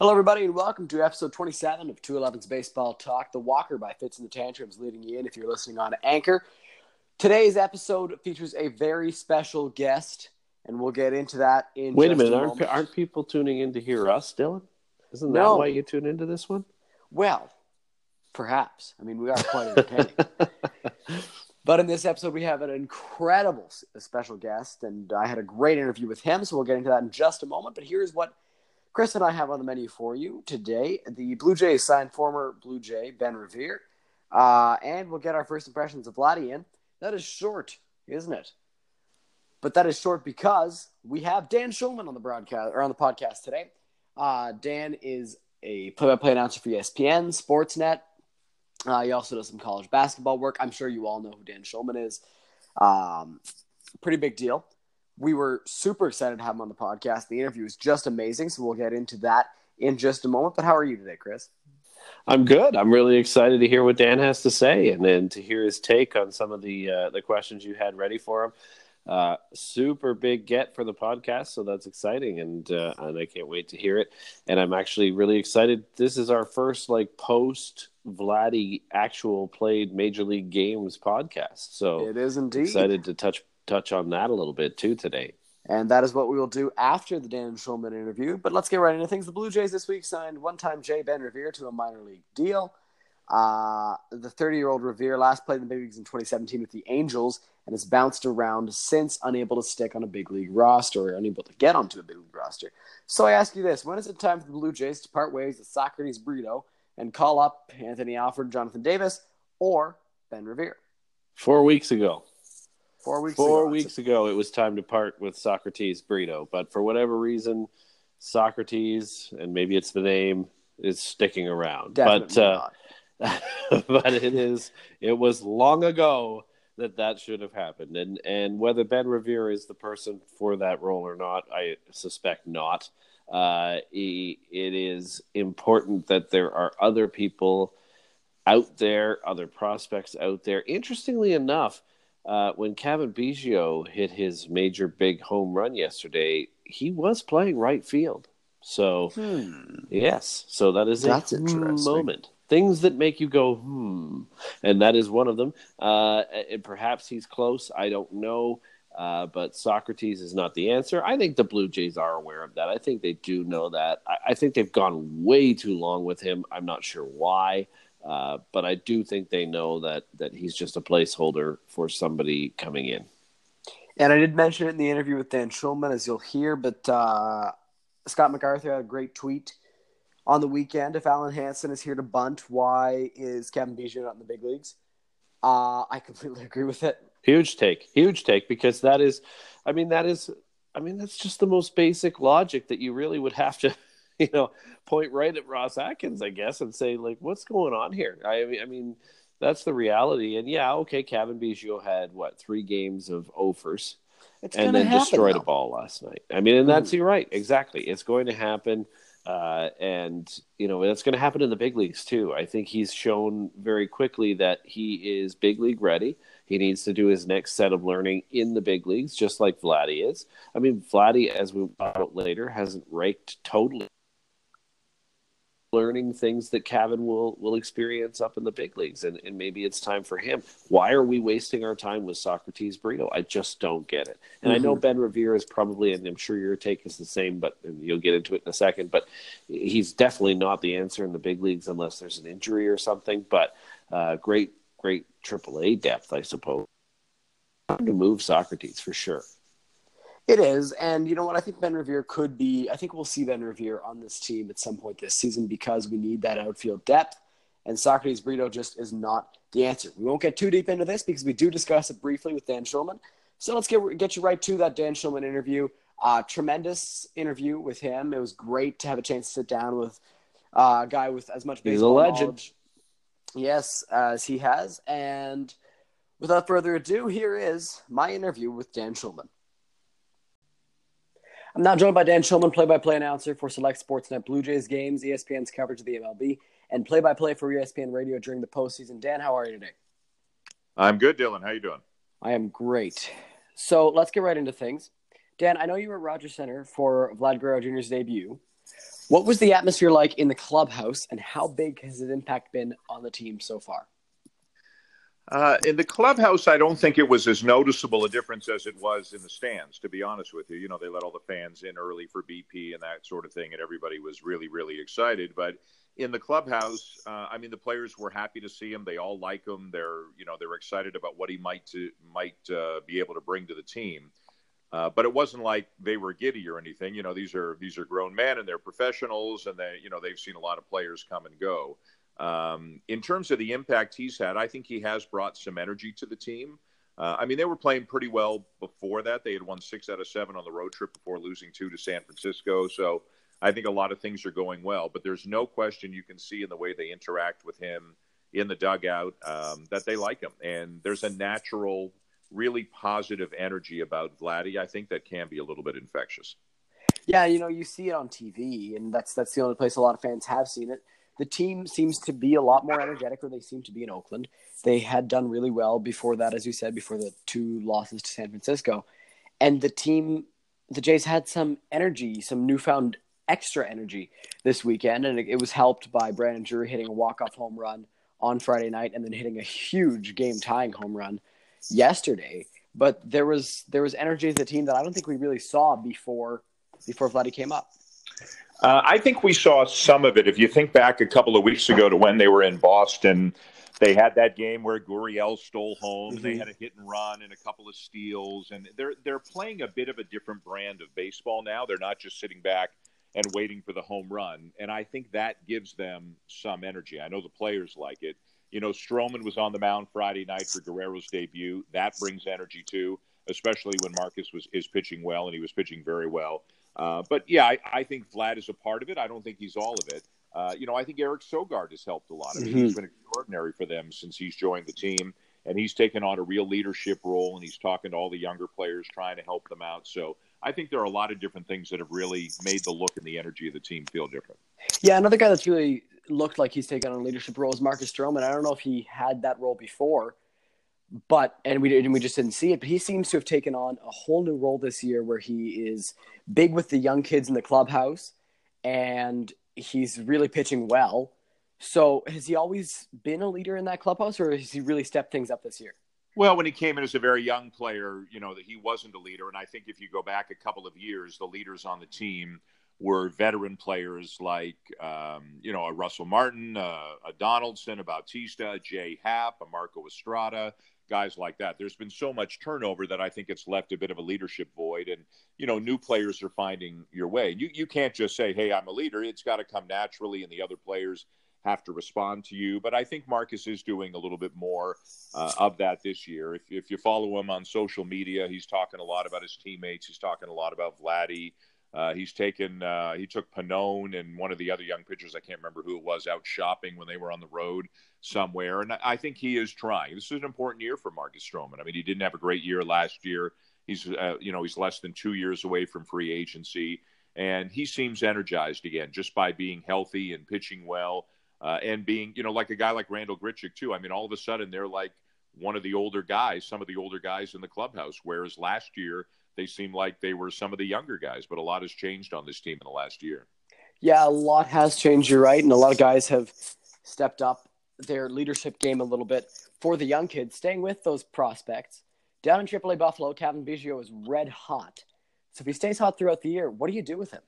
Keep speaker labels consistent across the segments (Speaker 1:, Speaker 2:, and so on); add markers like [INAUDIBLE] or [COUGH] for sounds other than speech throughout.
Speaker 1: Hello, everybody, and welcome to episode 27 of 211's Baseball Talk. The Walker by Fitz and the Tantrums leading you in if you're listening on Anchor. Today's episode features a very special guest, and we'll get into that in
Speaker 2: Wait a minute,
Speaker 1: moment.
Speaker 2: aren't, aren't people tuning in to hear us, Dylan? Isn't that
Speaker 1: No.
Speaker 2: why you tune into this one?
Speaker 1: Well, perhaps. I mean, we are quite [LAUGHS] entertaining. but in this episode, we have an incredible special guest, and I had a great interview with him, so we'll get into that in just a moment. But here's what Chris and I have on the menu for you today. The Blue Jays signed former Blue Jay Ben Revere, uh, and we'll get our first impressions of Vladdy in. That is short, isn't it? But that is short because we have Dan Shulman on the broadcast or on the podcast today. Uh, Dan is a play-by-play announcer for ESPN, Sportsnet. Uh, he also does some college basketball work. I'm sure you all know who Dan Shulman is. Um, pretty big deal. We were super excited to have him on the podcast. The interview was just amazing, so we'll get into that in just a moment. But how are you today, Chris?
Speaker 2: I'm good. I'm really excited to hear what Dan has to say and then to hear his take on some of the uh, the questions you had ready for him. Uh, super big get for the podcast, so that's exciting, and uh, and I can't wait to hear it. And I'm actually really excited. This is our first like post Vladdy actual played major league games podcast, so
Speaker 1: It is indeed.
Speaker 2: excited to touch touch on that a little bit too today.
Speaker 1: And that is what we will do after the Dan Shulman interview. But let's get right into things. The Blue Jays this week signed one-time Jay Ben Revere to a minor league deal. Uh, the 30-year-old Revere last played in the big leagues in 2017 with the Angels and has bounced around since, unable to stick on a big league roster or unable to get onto a big league roster. So I ask you this: When is it time for the Blue Jays to part ways with Socrates Brito and call up Anthony Alford, Jonathan Davis, or Ben Revere?
Speaker 2: Four weeks ago.
Speaker 1: Four weeks.
Speaker 2: Four
Speaker 1: ago.
Speaker 2: weeks ago, it was time to part with Socrates Burrito, but for whatever reason, Socrates, and maybe it's the name, is sticking around.
Speaker 1: Definitely
Speaker 2: but uh, [LAUGHS] but it is it was long ago that that should have happened, and and whether Ben Revere is the person for that role or not, I suspect not. Uh, he, it is important that there are other people out there, other prospects out there. Interestingly enough, uh, when Cavan Biggio hit his major big home run yesterday, he was playing right field. So
Speaker 1: Hmm.
Speaker 2: yes, so that is
Speaker 1: That's
Speaker 2: a
Speaker 1: interesting.
Speaker 2: moment. Things that make you go hmm, and that is one of them. Uh, and perhaps he's close. I don't know. Uh, but Socrates is not the answer. I think the Blue Jays are aware of that. I think they do know that. I, I think they've gone way too long with him. I'm not sure why. Uh, but I do think they know that that he's just a placeholder for somebody coming in.
Speaker 1: And I did mention it in the interview with Dan Shulman, as you'll hear, but uh, Scott MacArthur had a great tweet on the weekend. If Alen Hanson is here to bunt, why is Cavan Biggio not in the big leagues? Uh, I completely [LAUGHS] agree with it.
Speaker 2: Huge take, huge take, because that is, I mean, that is, I mean, that's just the most basic logic that you really would have to, [LAUGHS] you know, point right at Ross Atkins, I guess, and say like, what's going on here? I mean, I mean, that's the reality. And yeah, okay, Cavan Biggio had what three games of offers and then
Speaker 1: happen,
Speaker 2: destroyed
Speaker 1: though.
Speaker 2: a ball last night. I mean, and that's you're right, exactly. It's going to happen, uh, and you know that's going to happen in the big leagues too. I think he's shown very quickly that he is big league ready. He needs to do his next set of learning in the big leagues, just like Vladdy is. I mean, Vladdy, as we will talk about later, hasn't raked totally learning things that Kevin will will experience up in the big leagues, and, and maybe it's time for him. Why are we wasting our time with Socrates Brito? I just don't get it. And I know Ben Revere is probably, and I'm sure your take is the same, but and you'll get into it in a second. But he's definitely not the answer in the big leagues unless there's an injury or something. But uh, great, great AAA depth, I suppose. Time to move Socrates for sure.
Speaker 1: It is, and you know what? I think Ben Revere could be. I think we'll see Ben Revere on this team at some point this season because we need that outfield depth, and Socrates Brito just is not the answer. We won't get too deep into this because we do discuss it briefly with Dan Shulman. So let's get get you right to that Dan Shulman interview. Uh, tremendous interview with him. It was great to have a chance to sit down with uh, a guy with as much baseball
Speaker 2: He's a legend.
Speaker 1: knowledge, yes, as he has. And without further ado, here is my interview with Dan Shulman. I'm now joined by Dan Shulman, play-by-play announcer for Select Sportsnet Blue Jays games, ESPN's coverage of the MLB, and play-by-play for ESPN Radio during the postseason. Dan, how are you today?
Speaker 3: I'm good, Dylan. How are you doing?
Speaker 1: I am great. So let's get right into things. Dan, I know you were at Rogers Centre for Vlad Guerrero Jr.'s debut. What was the atmosphere like in the clubhouse, and how big has its impact been on the team so far?
Speaker 3: Uh, in the clubhouse, I don't think it was as noticeable a difference as it was in the stands. To be honest with you, you know, they let all the fans in early for BP and that sort of thing, and everybody was really, really excited. But in the clubhouse, uh, I mean, the players were happy to see him. They all like him. They're, you know, they're excited about what he might to, might uh, be able to bring to the team. Uh, but it wasn't like they were giddy or anything. You know, these are these are grown men and they're professionals, and they, you know, they've seen a lot of players come and go. Um, in terms of the impact he's had, I think he has brought some energy to the team. Uh, I mean, they were playing pretty well before that. They had won six out of seven on the road trip before losing two to San Francisco. So I think a lot of things are going well. But there's no question you can see in the way they interact with him in the dugout um, that they like him. And there's a natural, really positive energy about Vladdy. I think that can be a little bit infectious.
Speaker 1: Yeah, you know, you see it on TV, and that's that's the only place a lot of fans have seen it the team seems to be a lot more energetic, or they seem to be in Oakland. They had done really well before that, as you said, before the two losses to San Francisco. And the team, the Jays had some energy, some newfound extra energy this weekend, and it, it was helped by Brandon Drury hitting a walk-off home run on Friday night, and then hitting a huge game-tying home run yesterday. But there was there was energy as a team that I don't think we really saw before before Vladdy came up.
Speaker 3: Uh, I think we saw some of it. If you think back a couple of weeks ago to when they were in Boston, they had that game where Gurriel stole home. Mm-hmm. They had a hit and run and a couple of steals, and they're they're playing a bit of a different brand of baseball now. They're not just sitting back and waiting for the home run, and I think that gives them some energy. I know the players like it. You know, Stroman was on the mound Friday night for Guerrero's debut. That brings energy too, especially when Marcus was is pitching well, and he was pitching very well. Uh, but yeah, I, I, think Vlad is a part of it. I don't think he's all of it. Uh, you know, I think Eric Sogard has helped a lot. I mean, mm-hmm. he's been extraordinary for them since he's joined the team, and he's taken on a real leadership role, and he's talking to all the younger players, trying to help them out. So I think there are a lot of different things that have really made the look and the energy of the team feel different.
Speaker 1: Yeah, another guy that's really looked like he's taken on a leadership role is Marcus Stroman. I don't know if he had that role before, but and we and we just didn't see it. But he seems to have taken on a whole new role this year, where he is big with the young kids in the clubhouse, and he's really pitching well. So has he always been a leader in that clubhouse, or has he really stepped things up this year?
Speaker 3: Well, when he came in as a very young player, you know that he wasn't a leader, and I think if you go back a couple of years, the leaders on the team were veteran players like um, you know a Russell Martin, uh, a Donaldson, a Bautista, a Jay Happ, a Marco Estrada guys like that. There's been so much turnover that I think it's left a bit of a leadership void. And, you know, new players are finding your way. You, you can't just say, hey, I'm a leader. It's got to come naturally, and the other players have to respond to you. But I think Marcus is doing a little bit more uh, of that this year. If, if you follow him on social media, he's talking a lot about his teammates, he's talking a lot about Vladdy. Uh, he's taken uh, he took Pannone and one of the other young pitchers I can't remember who it was out shopping when they were on the road somewhere, and I think he is trying. This is an important year for Marcus Stroman. I mean, he didn't have a great year last year. He's uh, you know he's less than two years away from free agency, and he seems energized again just by being healthy and pitching well, uh, and being you know like a guy like Randall Grichuk too. I mean, all of a sudden they're like one of the older guys, some of the older guys in the clubhouse, whereas last year they seemed like they were some of the younger guys. But a lot has changed on this team in the last year.
Speaker 1: Yeah, a lot has changed. You're right, and a lot of guys have stepped up their leadership game a little bit for the young kids, staying with those prospects. Down in AAA Buffalo, Cavan Biggio is red hot. So if he stays hot throughout the year, what do you do with him?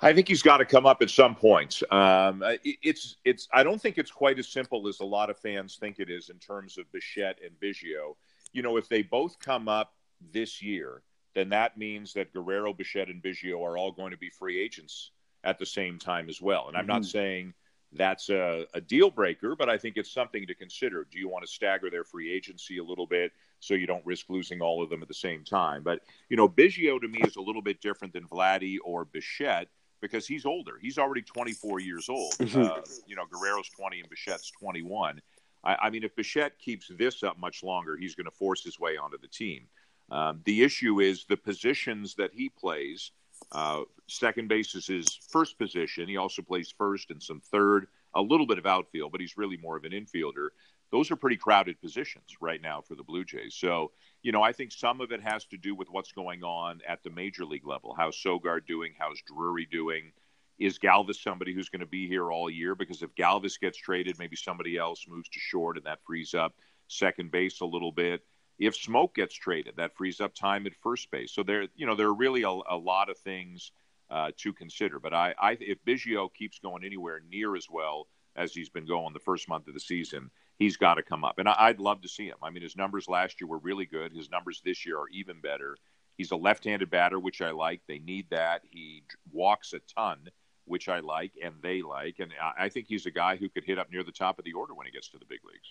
Speaker 3: I think he's got to come up at some points. Um, it's it's. I don't think it's quite as simple as a lot of fans think it is in terms of Bichette and Biggio. You know, if they both come up this year, then that means that Guerrero, Bichette, and Biggio are all going to be free agents at the same time as well. And I'm mm-hmm. not saying that's a, a, deal breaker, but I think it's something to consider. Do you want to stagger their free agency a little bit so you don't risk losing all of them at the same time? But, you know, Biggio to me is a little bit different than Vladdy or Bichette because he's older. He's already 24 years old. Mm-hmm. Uh, you know, Guerrero's 20 and Bichette's 21. I, I, mean, if Bichette keeps this up much longer, he's going to force his way onto the team. Um, the issue is the positions that he plays – uh, second base is his first position. He also plays first and some third, a little bit of outfield, but he's really more of an infielder. Those are pretty crowded positions right now for the Blue Jays. So, you know, I think some of it has to do with what's going on at the major league level. How's Sogard doing? How's Drury doing? is Galvis somebody who's going to be here all year? Because if Galvis gets traded, maybe somebody else moves to short and that frees up second base a little bit. If Smoke gets traded, that frees up time at first base. So there, you know, there are really a, a lot of things uh, to consider. But I, I, if Biggio keeps going anywhere near as well as he's been going the first month of the season, he's got to come up. And I, I'd love to see him. I mean, his numbers last year were really good. His numbers this year are even better. He's a left-handed batter, which I like. They need that. He walks a ton which I like and they like. And I think he's a guy who could hit up near the top of the order when he gets to the big leagues.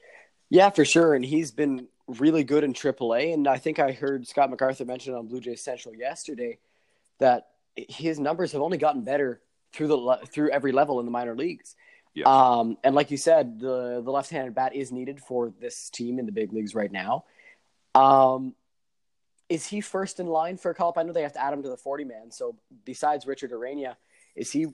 Speaker 1: Yeah, for sure. And he's been really good in AAA. And I think I heard Scott MacArthur mention on Blue Jays Central yesterday that his numbers have only gotten better through the through every level in the minor leagues. Yes. Um, and like you said, the the left-handed bat is needed for this team in the big leagues right now. Um, is he first in line for a call up? I know they have to add him to the 40 man. So besides Richard Urena, is he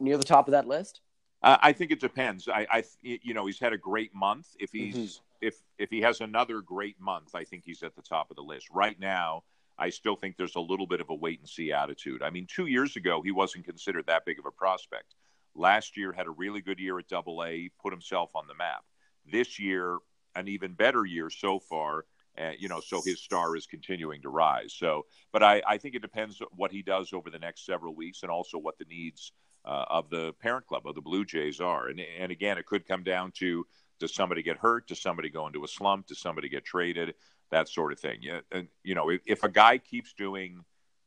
Speaker 1: near the top of that list?
Speaker 3: Uh, I think it depends. I, I, you know, he's had a great month. If he's mm-hmm. if if he has another great month, I think he's at the top of the list. Right now, I still think there's a little bit of a wait and see attitude. I mean, two years ago, he wasn't considered that big of a prospect. Last year, had a really good year at Double A, put himself on the map. This year, an even better year so far. Uh, you know, so his star is continuing to rise. So, but I, I think it depends what he does over the next several weeks, and also what the needs uh, of the parent club of the Blue Jays are. And and again, it could come down to does somebody get hurt? Does somebody go into a slump? Does somebody get traded? That sort of thing. Yeah, and you know, if, if a guy keeps doing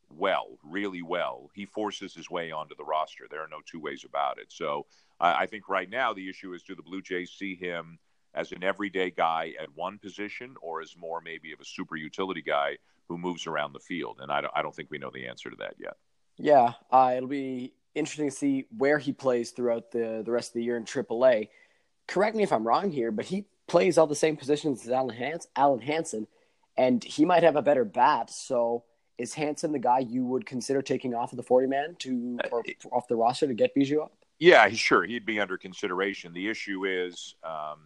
Speaker 3: well, really well, he forces his way onto the roster. There are no two ways about it. So I, think right now the issue is do the Blue Jays see him as an everyday guy at one position or as more maybe of a super utility guy who moves around the field? And I don't, I don't think we know the answer to that yet.
Speaker 1: Yeah, uh, it'll be interesting to see where he plays throughout the, the rest of the year in AAA. Correct me if I'm wrong here, but he plays all the same positions as Alen, Hans- Alen Hanson, and he might have a better bat. So is Hanson the guy you would consider taking off of the 40 man to or uh, off the roster to get Biggio up?
Speaker 3: Yeah, sure. He'd be under consideration. The issue is, um,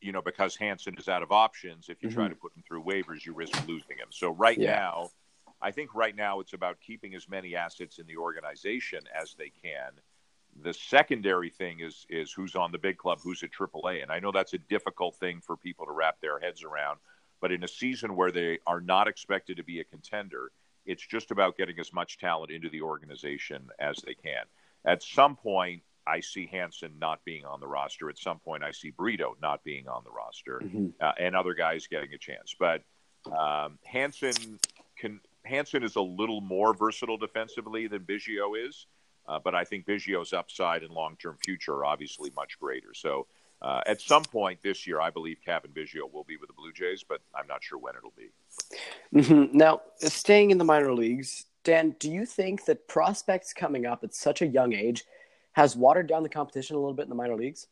Speaker 3: you know, because Hanson is out of options, if you mm-hmm. try to put him through waivers, you risk losing him. So right yeah. now, I think right now it's about keeping as many assets in the organization as they can. The secondary thing is is who's on the big club, who's at AAA, and I know that's a difficult thing for people to wrap their heads around. But in a season where they are not expected to be a contender, it's just about getting as much talent into the organization as they can. At some point, I see Hanson not being on the roster. At some point, I see Brito not being on the roster, mm-hmm. uh, and other guys getting a chance. But um, Hanson can. Hanson is a little more versatile defensively than Biggio is, uh, but I think Biggio's upside and long-term future are obviously much greater. So, uh, at some point this year, I believe Cavan Biggio will be with the Blue Jays, but I'm not sure when it'll be.
Speaker 1: Mm-hmm. Now, staying in the minor leagues, Dan, do you think that prospects coming up at such a young age has watered down the competition a little bit in the minor leagues?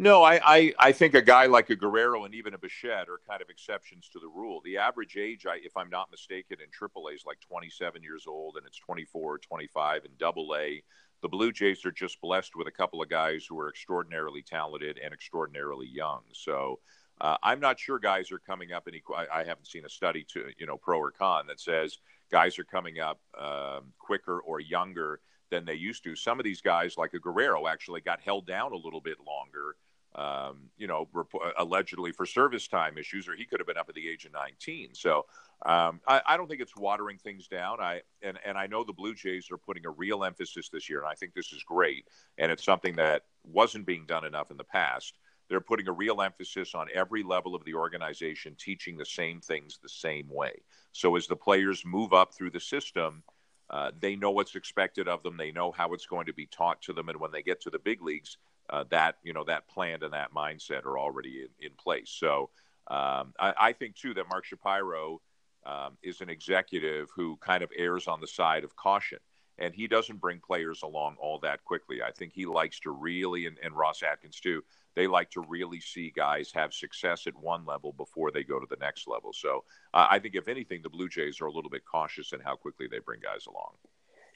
Speaker 3: No, I, I, I think a guy like a Guerrero and even a Bichette are kind of exceptions to the rule. The average age, I, if I'm not mistaken, in AAA is like 27 years old, and it's 24, 25 in Double A. The Blue Jays are just blessed with a couple of guys who are extraordinarily talented and extraordinarily young. So uh, I'm not sure guys are coming up. Any, I, I haven't seen a study to you know pro or con that says guys are coming up um, quicker or younger than they used to. Some of these guys, like a Guerrero, actually got held down a little bit longer, um, you know, rep- allegedly for service time issues, or he could have been up at the age of 19. So um, I, I, don't think it's watering things down. I and, and I know the Blue Jays are putting a real emphasis this year, and I think this is great. And it's something that wasn't being done enough in the past. They're putting a real emphasis on every level of the organization teaching the same things the same way. So as the players move up through the system, uh, they know what's expected of them. They know how it's going to be taught to them, and when they get to the big leagues, uh, that you know that plan and that mindset are already in, in place. So um, I, I, think too that Mark Shapiro um, is an executive who kind of errs on the side of caution, and he doesn't bring players along all that quickly. I think he likes to really, and, and Ross Atkins too, they like to really see guys have success at one level before they go to the next level. So uh, I think, if anything, the Blue Jays are a little bit cautious in how quickly they bring guys along.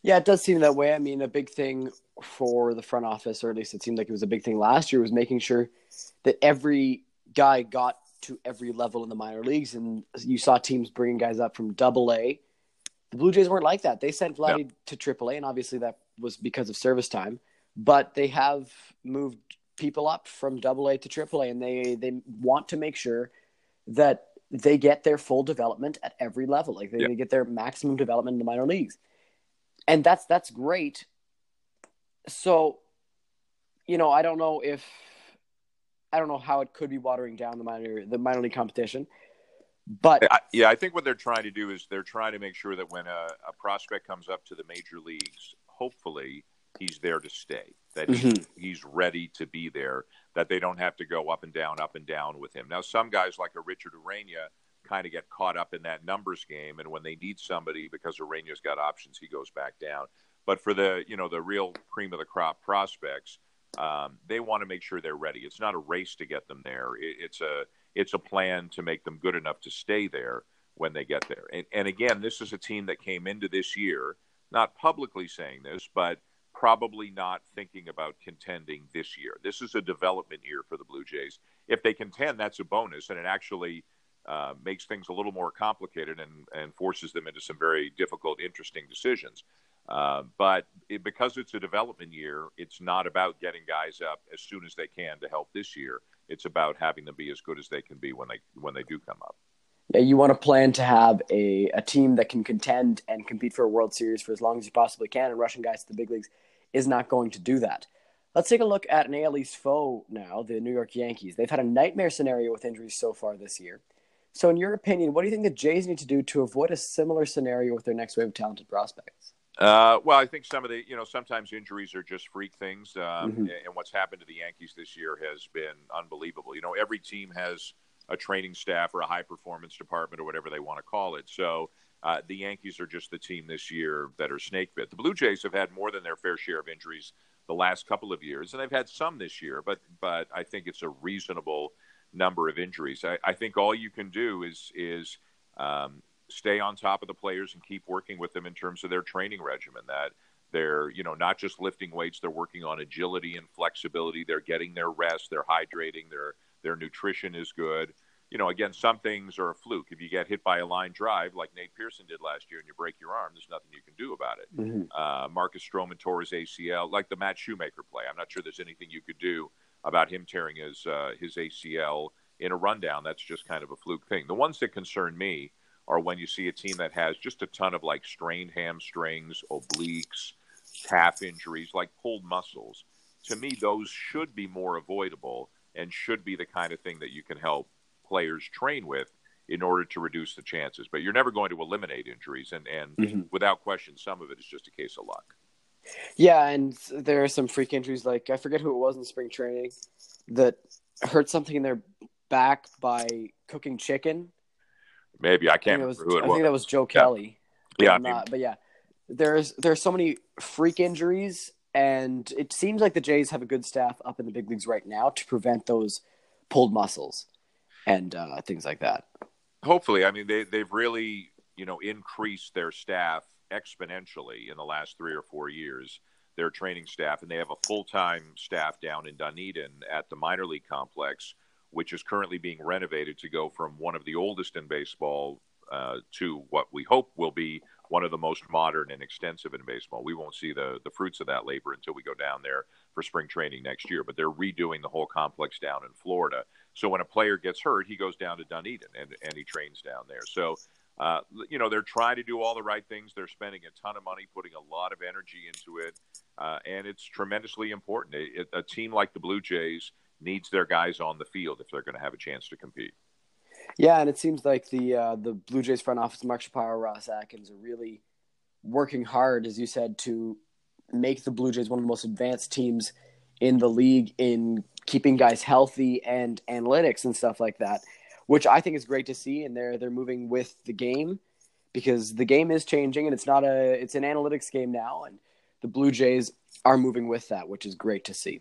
Speaker 1: Yeah, it does seem that way. I mean, a big thing for the front office, or at least it seemed like it was a big thing last year, was making sure that every guy got to every level in the minor leagues. And you saw teams bringing guys up from double A. The Blue Jays weren't like that. They sent Vladdy to triple A, and obviously that was because of service time, but they have moved people up from Double A to Triple A, and they they want to make sure that they get their full development at every level. Like they,
Speaker 3: Yeah.
Speaker 1: they get their maximum development in the minor leagues, and that's that's great. So, you know, I don't know if I don't know how it could be watering down the minor the minor league competition, but
Speaker 3: I, yeah, I think what they're trying to do is they're trying to make sure that when a, a prospect comes up to the major leagues, hopefully he's there to stay, that he's,
Speaker 1: Mhm.
Speaker 3: he's ready to be there, that they don't have to go up and down, up and down with him. Now, some guys like a Richard Urena kind of get caught up in that numbers game, and when they need somebody because Urena's got options, he goes back down. But for the you know the real cream of the crop prospects, um, they want to make sure they're ready. It's not a race to get them there. It, it's a it's a plan to make them good enough to stay there when they get there. And, and again, this is a team that came into this year not publicly saying this, but probably not thinking about contending this year. This is a development year for the Blue Jays. If they contend, that's a bonus, and it actually uh, makes things a little more complicated and, and forces them into some very difficult, interesting decisions. Uh, but it, because it's a development year, it's not about getting guys up as soon as they can to help this year. It's about having them be as good as they can be when they when they do come up.
Speaker 1: Yeah, you want to plan to have a, a team that can contend and compete for a World Series for as long as you possibly can, and rushing guys to the big leagues is not going to do that. Let's take a look at an AL East foe now, the New York Yankees. They've had a nightmare scenario with injuries so far this year. So, in your opinion, what do you think the Jays need to do to avoid a similar scenario with their next wave of talented prospects?
Speaker 3: Uh, well, I think some of the, you know, sometimes injuries are just freak things. Um,
Speaker 1: Mhm.
Speaker 3: And what's happened to the Yankees this year has been unbelievable. You know, every team has a training staff or a high performance department or whatever they want to call it. So uh, the Yankees are just the team this year that are snake bit. The Blue Jays have had more than their fair share of injuries the last couple of years, and they've had some this year, but but I think it's a reasonable number of injuries. I, I think all you can do is is um, stay on top of the players and keep working with them in terms of their training regimen. That they're you know not just lifting weights, they're working on agility and flexibility. They're getting their rest, they're hydrating, their their nutrition is good. You know, again, some things are a fluke. If you get hit by a line drive like Nate Pearson did last year and you break your arm, there's nothing you can do about it.
Speaker 1: Mm-hmm.
Speaker 3: Uh, Marcus Stroman tore his ACL, like the Matt Shoemaker play. I'm not sure there's anything you could do about him tearing his uh, his ACL in a rundown. That's just kind of a fluke thing. The ones that concern me are when you see a team that has just a ton of like strained hamstrings, obliques, calf injuries, like pulled muscles. To me, those should be more avoidable and should be the kind of thing that you can help players train with in order to reduce the chances. But you're never going to eliminate injuries, and and
Speaker 1: Mhm.
Speaker 3: without question, some of it is just a case of luck.
Speaker 1: Yeah, and there are some freak injuries. Like I forget who it was in spring training that hurt something in their back by cooking chicken.
Speaker 3: Maybe I
Speaker 1: I
Speaker 3: can't
Speaker 1: it was,
Speaker 3: remember who it
Speaker 1: I
Speaker 3: was.
Speaker 1: think that was Joe
Speaker 3: Yeah.
Speaker 1: Kelly.
Speaker 3: Yeah, I mean-
Speaker 1: not- but yeah, there's there's so many freak injuries, and it seems like the Jays have a good staff up in the big leagues right now to prevent those pulled muscles and uh, things like that.
Speaker 3: hopefully i mean they, they've really you know increased their staff exponentially in the last three or four years their training staff and they have a full-time staff down in dunedin at the minor league complex which is currently being renovated to go from one of the oldest in baseball uh, to what we hope will be one of the most modern and extensive in baseball. We won't see the, the fruits of that labor until we go down there for spring training next year, but they're redoing the whole complex down in Florida. So when a player gets hurt, he goes down to Dunedin and, and he trains down there. So, uh, you know, they're trying to do all the right things. They're spending a ton of money, putting a lot of energy into it, uh, and it's tremendously important. It, a team like the Blue Jays needs their guys on the field if they're going to have a chance to compete.
Speaker 1: Yeah, and it seems like the uh, the Blue Jays front office, Mark Shapiro, Ross Atkins, are really working hard, as you said, to make the Blue Jays one of the most advanced teams in the league in keeping guys healthy and analytics and stuff like that, which I think is great to see. And they're they're moving with the game because the game is changing and it's not a it's an analytics game now, and the Blue Jays are moving with that, which is great to see.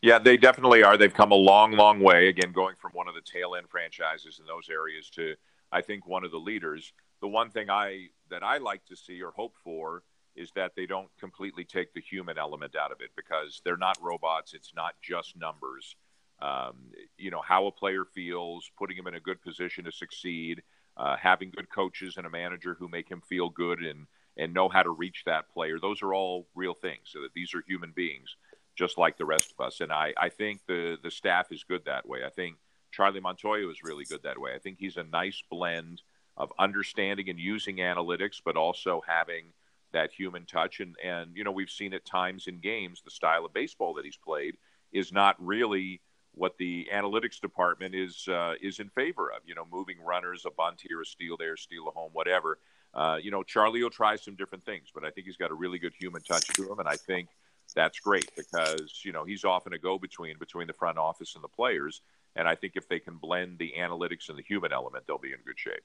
Speaker 3: Yeah, they definitely are. They've come a long, long way. Again, going from one of the tail end franchises in those areas to, I think, one of the leaders. The one thing I that I like to see or hope for is that they don't completely take the human element out of it because they're not robots. It's not just numbers. Um, you know how a player feels, putting him in a good position to succeed, uh, having good coaches and a manager who make him feel good and and know how to reach that player. Those are all real things. So that these are human beings, just like the rest of us. And I, I think the the staff is good that way. I think Charlie Montoyo is really good that way. I think he's a nice blend of understanding and using analytics, but also having that human touch. And and you know we've seen at times in games the style of baseball that he's played is not really what the analytics department is uh, is in favor of. You know, moving runners, a bunt here, a steal there, steal a home, whatever. Uh, you know, Charlie will try some different things, but I think he's got a really good human touch to him, and I think that's great because you know he's often a go-between between the front office and the players. And I think if they can blend the analytics and the human element, they'll be in good shape.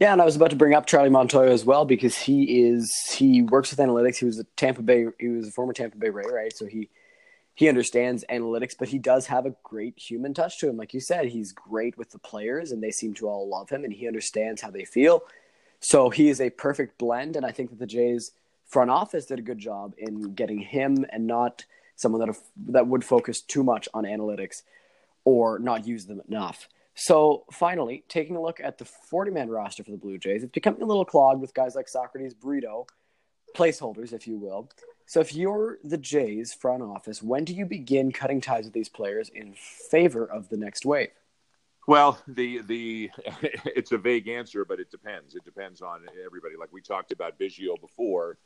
Speaker 1: Yeah, and I was about to bring up Charlie Montoyo as well because he is he works with analytics. He was a Tampa Bay he was a former Tampa Bay Ray, right? So he he understands analytics, but he does have a great human touch to him. Like you said, he's great with the players and they seem to all love him and he understands how they feel. So he is a perfect blend and I think that the Jays front office did a good job in getting him and not someone that that would focus too much on analytics or not use them enough. So finally, taking a look at the 40 man roster for the Blue Jays, it's becoming a little clogged with guys like Socrates, Burrito, placeholders, if you will. So if you're the Jays front office, when do you begin cutting ties with these players in favor of the next wave?
Speaker 3: Well, the the [LAUGHS] it's a vague answer, but it depends. It depends on everybody. Like we talked about Biggio before.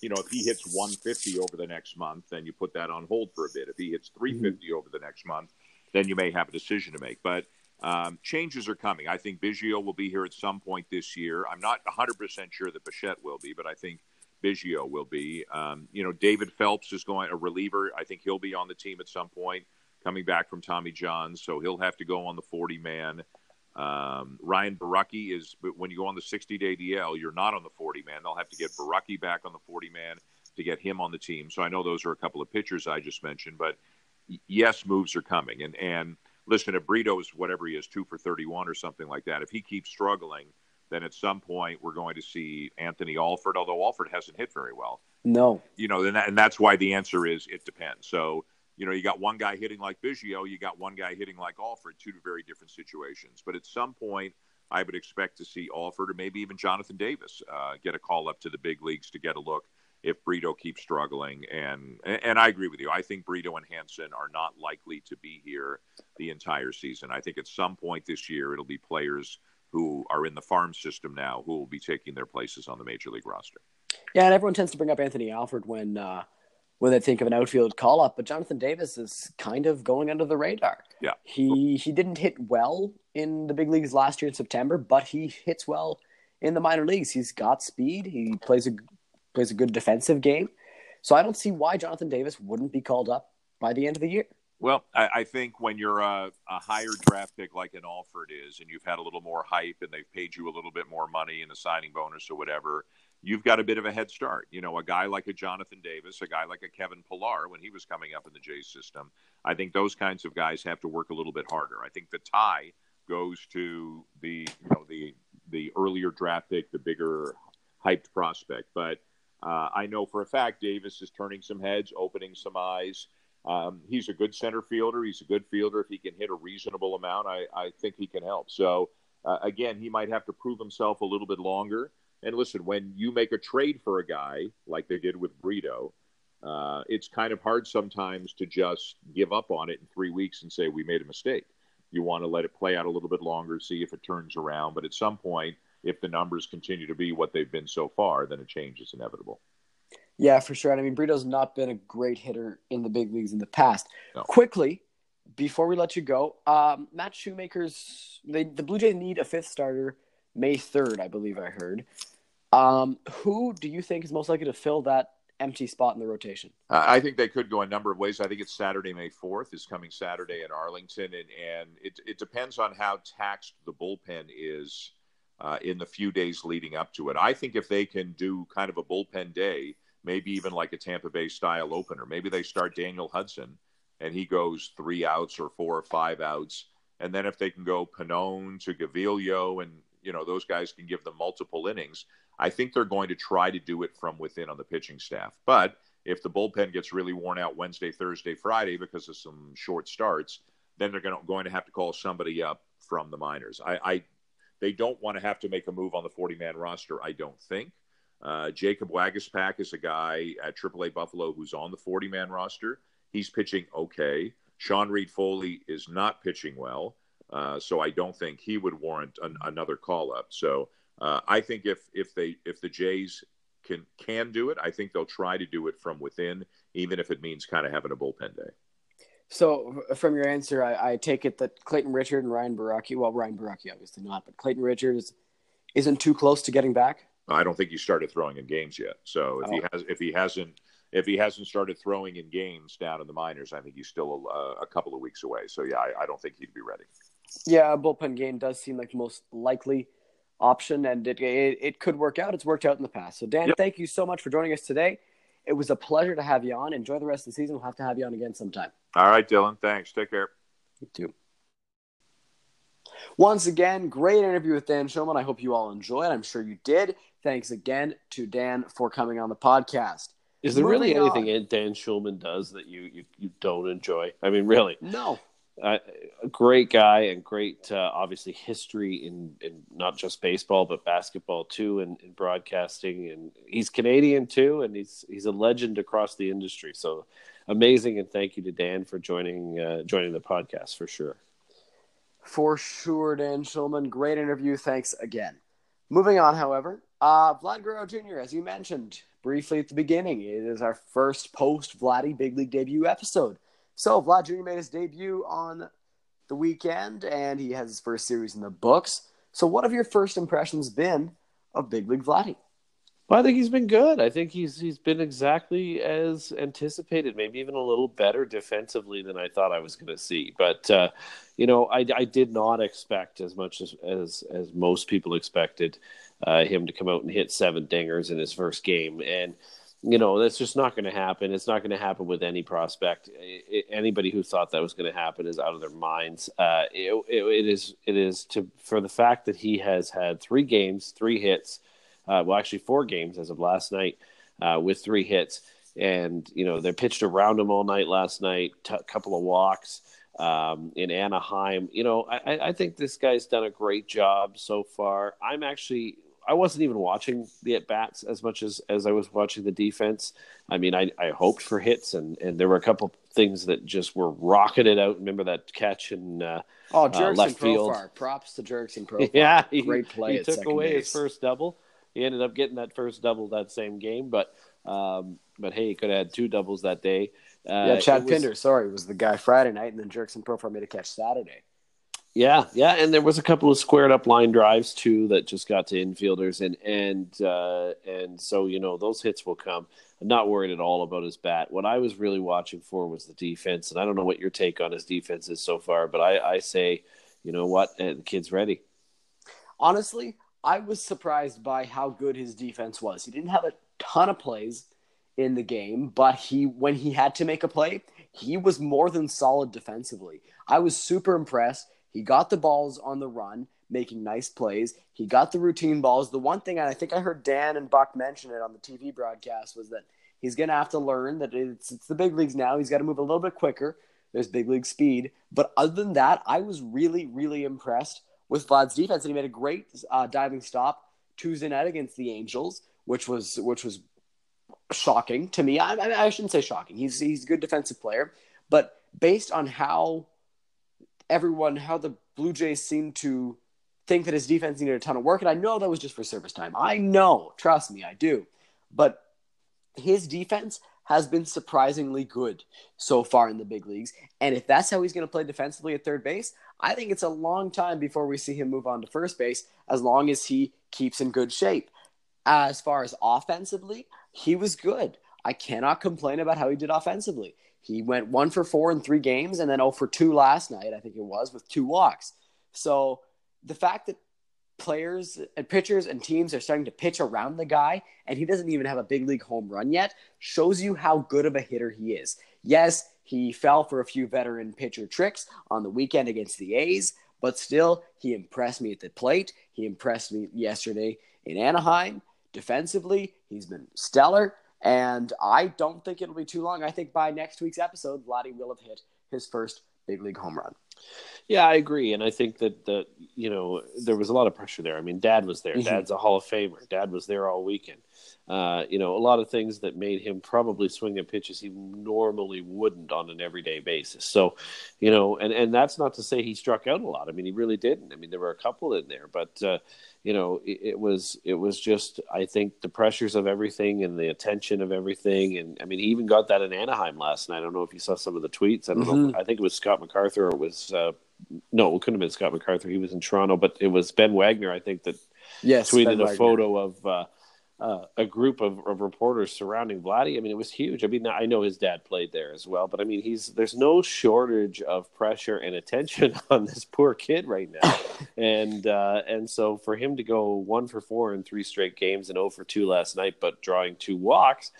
Speaker 3: You know, if he hits 150 over the next month, then you put that on hold for a bit. If he hits 350 mm-hmm. over the next month, then you may have a decision to make. But um, changes are coming. I think Biggio will be here at some point this year. I'm not 100% sure that Bichette will be, but I think Biggio will be. Um, you know, David Phelps is going a reliever. I think he'll be on the team at some point, coming back from Tommy John, so he'll have to go on the 40 man. Um, Ryan Borucki is, but when you go on the 60 day DL, you're not on the 40 man. They'll have to get Borucki back on the 40 man to get him on the team. So I know those are a couple of pitchers I just mentioned, but yes, moves are coming. And and listen, if Brito's whatever he is, two for 31 or something like that, if he keeps struggling, then at some point we're going to see Anthony Alford, although Alford hasn't hit very well.
Speaker 1: No.
Speaker 3: You know, and, that, and that's why the answer is it depends. So, you know, you got one guy hitting like Biggio, you got one guy hitting like Alford, two very different situations. But at some point, I would expect to see Alford or maybe even Jonathan Davis uh, get a call up to the big leagues to get a look if Brito keeps struggling. And and I agree with you. I think Brito and Hanson are not likely to be here the entire season. I think at some point this year it'll be players who are in the farm system now who will be taking their places on the major league roster.
Speaker 1: Yeah, and everyone tends to bring up Anthony Alford when uh, when they think of an outfield call up, but Jonathan Davis is kind of going under the radar.
Speaker 3: Yeah,
Speaker 1: he he didn't hit well in the big leagues last year in September, but he hits well in the minor leagues. He's got speed. He plays a plays a good defensive game. So I don't see why Jonathan Davis wouldn't be called up by the end of the year.
Speaker 3: Well, I, I think when you're a, a, higher draft pick like an Alford is, and you've had a little more hype, and they've paid you a little bit more money in a signing bonus or whatever, you've got a bit of a head start. You know, a guy like a Jonathan Davis, a guy like a Kevin Pillar, when he was coming up in the Jays system, I think those kinds of guys have to work a little bit harder. I think the tie goes to the you know the the earlier draft pick, the bigger hyped prospect, but uh, I know for a fact Davis is turning some heads, opening some eyes. Um, he's a good center fielder. He's a good fielder. If he can hit a reasonable amount, I, I think he can help. So, uh, again, he might have to prove himself a little bit longer. And listen, when you make a trade for a guy like they did with Brito, uh, it's kind of hard sometimes to just give up on it in three weeks and say, we made a mistake. You want to let it play out a little bit longer, see if it turns around. But at some point, if the numbers continue to be what they've been so far, then a change is inevitable.
Speaker 1: Yeah, for sure. And I mean, Brito's not been a great hitter in the big leagues in the past. No. Quickly, before we let you go, um, Matt Shoemaker's they, the Blue Jays need a fifth starter May third, I believe I heard. Um, who do you think is most likely to fill that empty spot in the rotation?
Speaker 3: I think they could go a number of ways. I think it's Saturday, May fourth, is coming Saturday in Arlington, and and it it depends on how taxed the bullpen is uh, in the few days leading up to it. I think if they can do kind of a bullpen day, maybe even like a Tampa Bay style opener, maybe they start Daniel Hudson and he goes three outs or four or five outs. And then if they can go Pannone to Gaviglio and, you know, those guys can give them multiple innings, I think they're going to try to do it from within on the pitching staff. But if the bullpen gets really worn out Wednesday, Thursday, Friday because of some short starts, then they're going to, going to have to call somebody up from the minors. I, I they don't want to have to make a move on the 40 man roster, I don't think. Uh, Jacob Waguespack is a guy at AAA Buffalo who's on the 40 man roster. He's pitching okay. Sean Reid-Foley is not pitching well, uh, so I don't think he would warrant an, another call up. So uh, I think if if they if the Jays can can do it, I think they'll try to do it from within, even if it means kind of having a bullpen day.
Speaker 1: So, from your answer, I, I, take it that Clayton Richard and Ryan Borucki, well, Ryan Borucki obviously not, but Clayton Richard is, isn't too close to getting back.
Speaker 3: I don't think he started throwing in games yet. So if oh. he has, if he hasn't, if he hasn't started throwing in games down in the minors, I think he's still a, a couple of weeks away. So yeah, I, I, don't think he'd be ready.
Speaker 1: Yeah, a bullpen game does seem like the most likely option, and it, it, it could work out. It's worked out in the past. So Dan, yep. thank you so much for joining us today. It was a pleasure to have you on. Enjoy the rest of the season. We'll have to have you on again sometime.
Speaker 3: All right, Dylan. Thanks. Take care.
Speaker 1: You too. Once again, great interview with Dan Shulman. I hope you all enjoyed. I'm sure you did. Thanks again to Dan for coming on the podcast.
Speaker 2: Is there Moving really anything on. Dan Shulman does that you, you, you don't enjoy? I mean, really?
Speaker 1: No.
Speaker 2: Uh, a great guy and great, uh, obviously, history in, in not just baseball but basketball too, and, in broadcasting. And he's Canadian too, and he's he's a legend across the industry. So amazing, and thank you to Dan for joining uh, joining the podcast for sure.
Speaker 1: For sure, Dan Shulman. Great interview. Thanks again. Moving on, however, uh, Vlad Guerrero Jr., as you mentioned briefly at the beginning, it is our first post Vladdy Big League debut episode. So, Vlad Jr. made his debut on the weekend, and he has his first series in the books. So, what have your first impressions been of Big League Vladdy?
Speaker 2: Well, I think he's been good. I think he's he's been exactly as anticipated, maybe even a little better defensively than I thought I was going to see. But uh, you know, I, I did not expect as much as as, as most people expected uh, him to come out and hit seven dingers in his first game, and you know that's just not going to happen. It's not going to happen with any prospect. Anybody who thought that was going to happen is out of their minds. Uh, it, it, it is it is to for the fact that he has had three games, three hits uh, well, actually four games as of last night uh, with three hits. And, you know, they pitched around him all night last night, a t- couple of walks um, in Anaheim. You know, I, I think this guy's done a great job so far. I'm actually I wasn't even watching the at bats as much as, as I was watching the defense. I mean, I, I hoped for hits, and, and there were a couple things that just were rocketed out. Remember that catch in uh,
Speaker 1: oh, uh, left field? Props to Jurickson [LAUGHS] Profar.
Speaker 2: Yeah,
Speaker 1: he, great play.
Speaker 2: He took away
Speaker 1: base.
Speaker 2: his first double he ended up getting that first double that same game, but um, but hey, he could have had two doubles that day.
Speaker 1: Uh, yeah, Chad was, Pinder, sorry, was the guy Friday night, and then Jurickson Profar made a catch Saturday.
Speaker 2: Yeah, yeah, and there was a couple of squared up line drives too that just got to infielders, and and uh, and so you know those hits will come. I'm not worried at all about his bat. What I was really watching for was the defense, and I don't know what your take on his defense is so far, but I, I say, you know what, uh, the kid's ready.
Speaker 1: Honestly, I was surprised by how good his defense was. He didn't have a ton of plays in the game, but he when he had to make a play, he was more than solid defensively. I was super impressed. He got the balls on the run, making nice plays. He got the routine balls. The one thing, and I think I heard Dan and Buck mention it on the TV broadcast, was that he's going to have to learn that it's, it's the big leagues now. He's got to move a little bit quicker. There's big league speed. But other than that, I was really, really impressed with Vlad's defense, and he made a great uh, diving stop Tuesday night against the Angels, which was which was shocking to me. I, I, shouldn't say shocking. He's he's a good defensive player, but based on how everyone, how the Blue Jays seem to think that his defense needed a ton of work, and I know that was just for service time. I know, trust me, I do. But his defense has been surprisingly good so far in the big leagues. And if that's how he's going to play defensively at third base, I think it's a long time before we see him move on to first base as long as he keeps in good shape. As far as offensively, he was good. I cannot complain about how he did offensively. He went one for four in three games and then 0 for two last night, I think it was, with two walks. So the fact that players and pitchers and teams are starting to pitch around the guy and he doesn't even have a big league home run yet shows you how good of a hitter he is. Yes, he fell for a few veteran pitcher tricks on the weekend against the A's, but still he impressed me at the plate. He impressed me yesterday in Anaheim. Defensively, he's been stellar. And I don't think it'll be too long. I think by next week's episode, Vladdy will have hit his first big league home run.
Speaker 2: Yeah, I agree, and I think that that you know there was a lot of pressure there. I mean, Dad was there. Mm-hmm. Dad's a Hall of Famer. Dad was there all weekend. Uh, you know, a lot of things that made him probably swing at pitches he normally wouldn't on an everyday basis. So, you know, and, and that's not to say he struck out a lot. I mean, he really didn't. I mean, there were a couple in there, but, uh, you know, it, it, was it was just I think the pressures of everything and the attention of everything, and I mean, he even got that in Anaheim last night. I don't know if you saw some of the tweets. I don't mm-hmm. know. I think it was Scott MacArthur or it was uh, no, it couldn't have been Scott MacArthur. He was in Toronto, but it was Ben Wagner. I think that
Speaker 1: yes,
Speaker 2: tweeted a photo of. Uh, uh, a group of, of reporters surrounding Vladdy. I mean, it was huge. I mean, I know his dad played there as well, but I mean, he's there's no shortage of pressure and attention [LAUGHS] on this poor kid right now, and uh, and so for him to go one for four in three straight games and zero oh for two last night, but drawing two walks,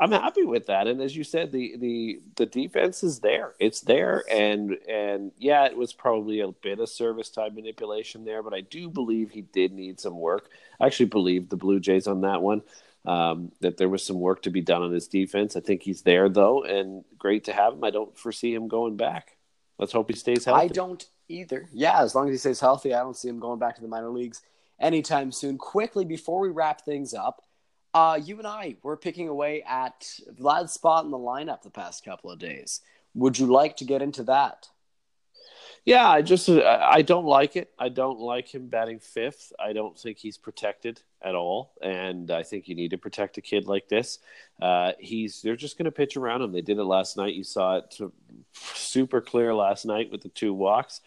Speaker 2: I'm happy with that. And as you said, the the the defense is there. It's there, and and yeah, it was probably a bit of service time manipulation there, but I do believe he did need some work. I actually believe the Blue Jays on that one. Um, that there was some work to be done on his defense. I think he's there though, and great to have him. I don't foresee him going back. Let's hope he stays healthy.
Speaker 1: I don't either. Yeah, as long as he stays healthy, I don't see him going back to the minor leagues anytime soon. Quickly before we wrap things up. Uh, you and I were picking away at Vlad's spot in the lineup the past couple of days. Would you like to get into that?
Speaker 2: Yeah, I just I don't like it. I don't like him batting fifth. I don't think he's protected at all, and I think you need to protect a kid like this. Uh, he's they're just going to pitch around him. They did it last night. You saw it super clear last night with the two walks.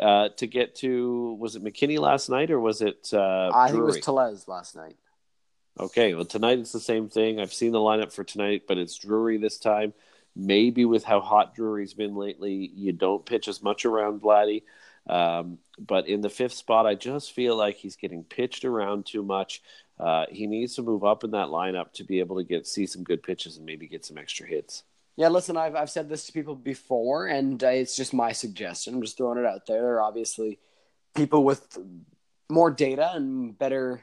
Speaker 2: Uh, to get to was it McKinney last night or was it? Uh,
Speaker 1: I think it was Tellez last night.
Speaker 2: Okay, well tonight it's the same thing. I've seen the lineup for tonight, but it's Drury this time. Maybe with how hot Drury's been lately, you don't pitch as much around Vladdy. Um, but in the fifth spot, I just feel like he's getting pitched around too much. Uh, he needs to move up in that lineup to be able to get see some good pitches and maybe get some extra hits.
Speaker 1: Yeah, listen, I've I've said this to people before, and uh, it's just my suggestion. I'm just throwing it out there. There obviously people with more data and better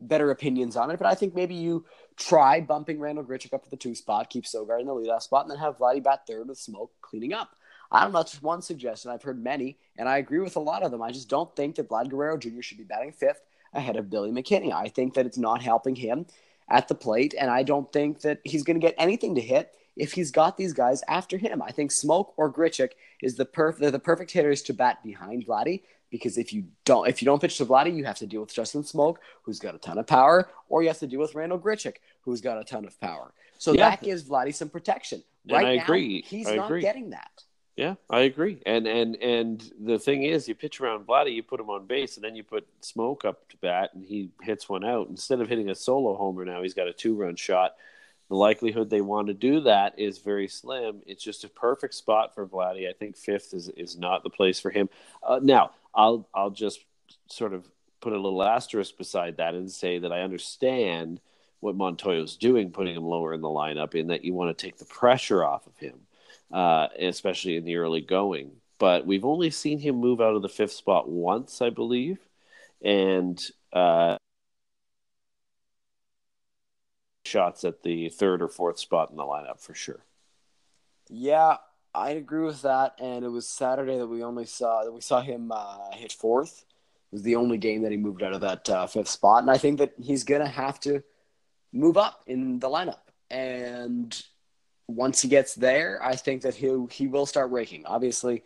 Speaker 1: better opinions on it, but I think maybe you try bumping Randall Grichuk up to the two spot, keep Sogard in the leadoff spot, and then have Vladdy bat third with Smoak cleaning up. I don't know. That's just one suggestion. I've heard many, and I agree with a lot of them. I just don't think that Vlad Guerrero Jr. should be batting fifth ahead of Billy McKinney. I think that it's not helping him at the plate, and I don't think that he's going to get anything to hit if he's got these guys after him. I think Smoak or Grichuk is the perf- they're the perfect hitters to bat behind Vladdy because if you don't if you don't pitch to Vladdy, you have to deal with Justin Smoak, who's got a ton of power, or you have to deal with Randall Grichuk, who's got a ton of power. So yeah. that gives Vladdy some protection. Right
Speaker 2: and I
Speaker 1: now,
Speaker 2: agree.
Speaker 1: he's
Speaker 2: I
Speaker 1: not
Speaker 2: agree.
Speaker 1: getting that.
Speaker 2: Yeah, I agree. And and and the thing is, you pitch around Vladdy, you put him on base, and then you put Smoak up to bat, and he hits one out. Instead of hitting a solo homer, now he's got a two-run shot. The likelihood they want to do that is very slim. It's just a perfect spot for Vladdy. I think fifth is is not the place for him. Uh, now, I'll I'll just sort of put a little asterisk beside that and say that I understand what Montoyo's doing, putting him lower in the lineup, in that you want to take the pressure off of him, uh, especially in the early going. But we've only seen him move out of the fifth spot once, I believe, and uh, shots at the third or fourth spot in the lineup for sure.
Speaker 1: Yeah, I agree with that. And it was Saturday that we only saw that we saw him uh, hit fourth. It was the only game that he moved out of that uh, fifth spot, and I think that he's gonna have to move up in the lineup. And once he gets there, I think that he he will start raking. Obviously,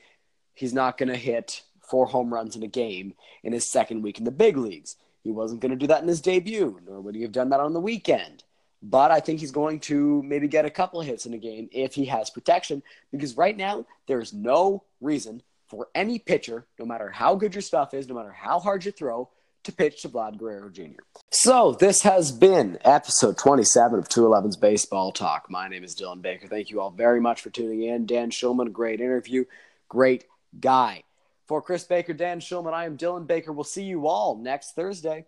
Speaker 1: he's not gonna hit four home runs in a game in his second week in the big leagues. He wasn't going to do that in his debut, nor would he have done that on the weekend. But I think he's going to maybe get a couple of hits in a game if he has protection, because right now there's no reason for any pitcher, no matter how good your stuff is, no matter how hard you throw, to pitch to Vlad Guerrero Jr. So this has been episode 27 of 211's Baseball Talk. My name is Dylan Baker. Thank you all very much for tuning in. Dan Shulman, great interview, great guy. For Chris Baker, Dan Shulman, I am Dylan Baker. We'll see you all next Thursday.